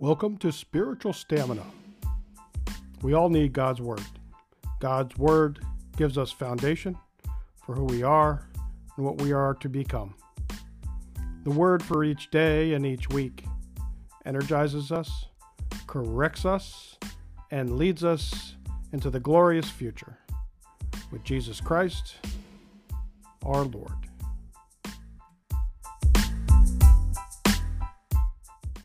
Welcome to Spiritual Stamina. We all need God's Word. God's Word gives us foundation for who we are and what we are to become. The Word for each day and each week energizes us, corrects us, and leads us into the glorious future with Jesus Christ, our Lord.